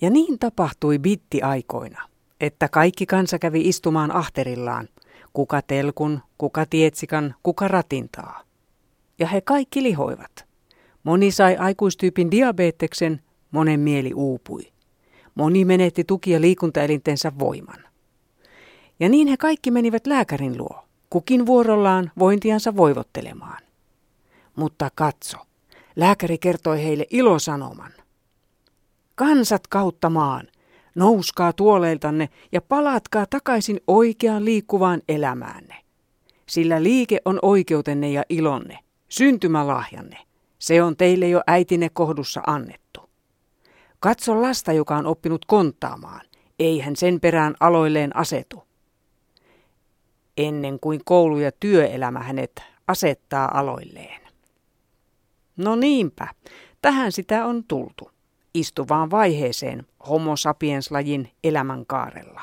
Ja niin tapahtui bitti-aikoina, että kaikki kansa kävi istumaan ahterillaan, kuka telkun, kuka tietsikan, kuka ratintaa. Ja he kaikki lihoivat. Moni sai aikuistyypin diabeteksen, monen mieli uupui. Moni menetti tuki- ja liikuntaelintensä voiman. Ja niin he kaikki menivät lääkärin luo, kukin vuorollaan vointiansa voivottelemaan. Mutta katso, lääkäri kertoi heille ilosanoman. Kansat kautta maan, nouskaa tuoleiltanne ja palatkaa takaisin oikeaan liikkuvaan elämäänne. Sillä liike on oikeutenne ja ilonne, syntymälahjanne. Se on teille jo äitine kohdussa annettu. Katso lasta, joka on oppinut konttaamaan. Ei hän sen perään aloilleen asetu. Ennen kuin koulu ja työelämä hänet asettaa aloilleen. No niinpä, tähän sitä on tultu istuvaan vaiheeseen homo sapiens-lajin elämänkaarella.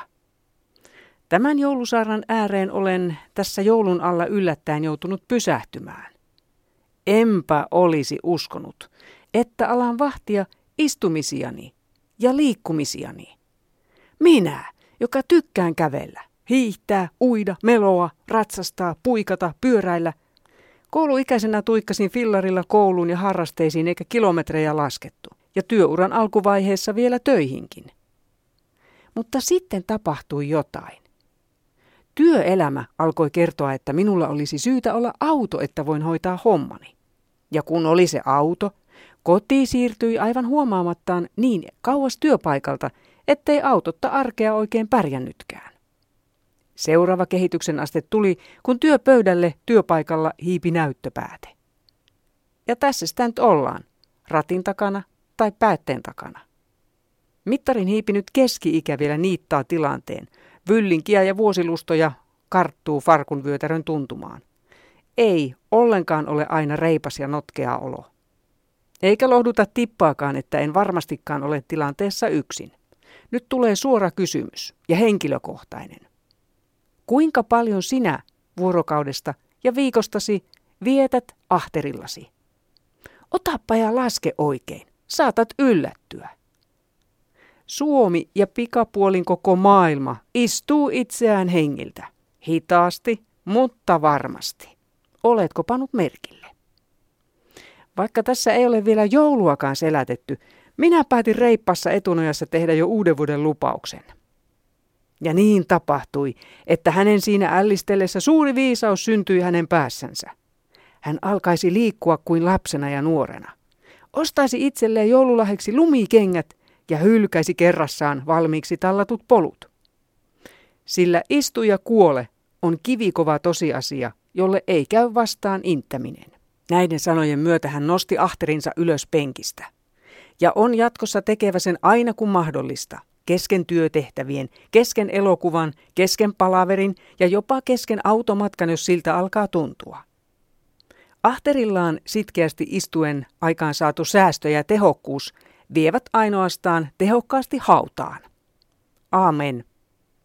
Tämän joulusaaran ääreen olen tässä joulun alla yllättäen joutunut pysähtymään. Enpä olisi uskonut, että alan vahtia istumisiani ja liikkumisiani. Minä, joka tykkään kävellä, hiihtää, uida, meloa, ratsastaa, puikata, pyöräillä. Kouluikäisenä tuikkasin fillarilla kouluun ja harrasteisiin eikä kilometrejä laskettu ja työuran alkuvaiheessa vielä töihinkin. Mutta sitten tapahtui jotain. Työelämä alkoi kertoa, että minulla olisi syytä olla auto, että voin hoitaa hommani. Ja kun oli se auto, koti siirtyi aivan huomaamattaan niin kauas työpaikalta, ettei autotta arkea oikein pärjännytkään. Seuraava kehityksen aste tuli, kun työpöydälle työpaikalla hiipi näyttöpääte. Ja tässä sitä nyt ollaan, ratin takana tai päätteen takana. Mittarin hiipinyt keski-ikä vielä niittaa tilanteen. Vyllinkiä ja vuosilustoja karttuu farkun vyötärön tuntumaan. Ei ollenkaan ole aina reipas ja notkea olo. Eikä lohduta tippaakaan, että en varmastikaan ole tilanteessa yksin. Nyt tulee suora kysymys ja henkilökohtainen. Kuinka paljon sinä vuorokaudesta ja viikostasi vietät ahterillasi? Otappa ja laske oikein saatat yllättyä. Suomi ja pikapuolin koko maailma istuu itseään hengiltä. Hitaasti, mutta varmasti. Oletko panut merkille? Vaikka tässä ei ole vielä jouluakaan selätetty, minä päätin reippassa etunojassa tehdä jo uuden vuoden lupauksen. Ja niin tapahtui, että hänen siinä ällistellessä suuri viisaus syntyi hänen päässänsä. Hän alkaisi liikkua kuin lapsena ja nuorena ostaisi itselleen joululahjaksi lumikengät ja hylkäisi kerrassaan valmiiksi tallatut polut. Sillä istu ja kuole on kivikova tosiasia, jolle ei käy vastaan inttäminen. Näiden sanojen myötä hän nosti ahterinsa ylös penkistä. Ja on jatkossa tekevä sen aina kun mahdollista, kesken työtehtävien, kesken elokuvan, kesken palaverin ja jopa kesken automatkan, jos siltä alkaa tuntua. Ahterillaan sitkeästi istuen aikaan saatu säästö ja tehokkuus vievät ainoastaan tehokkaasti hautaan. Aamen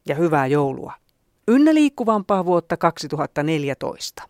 ja hyvää joulua. Ynnä liikkuvampaa vuotta 2014.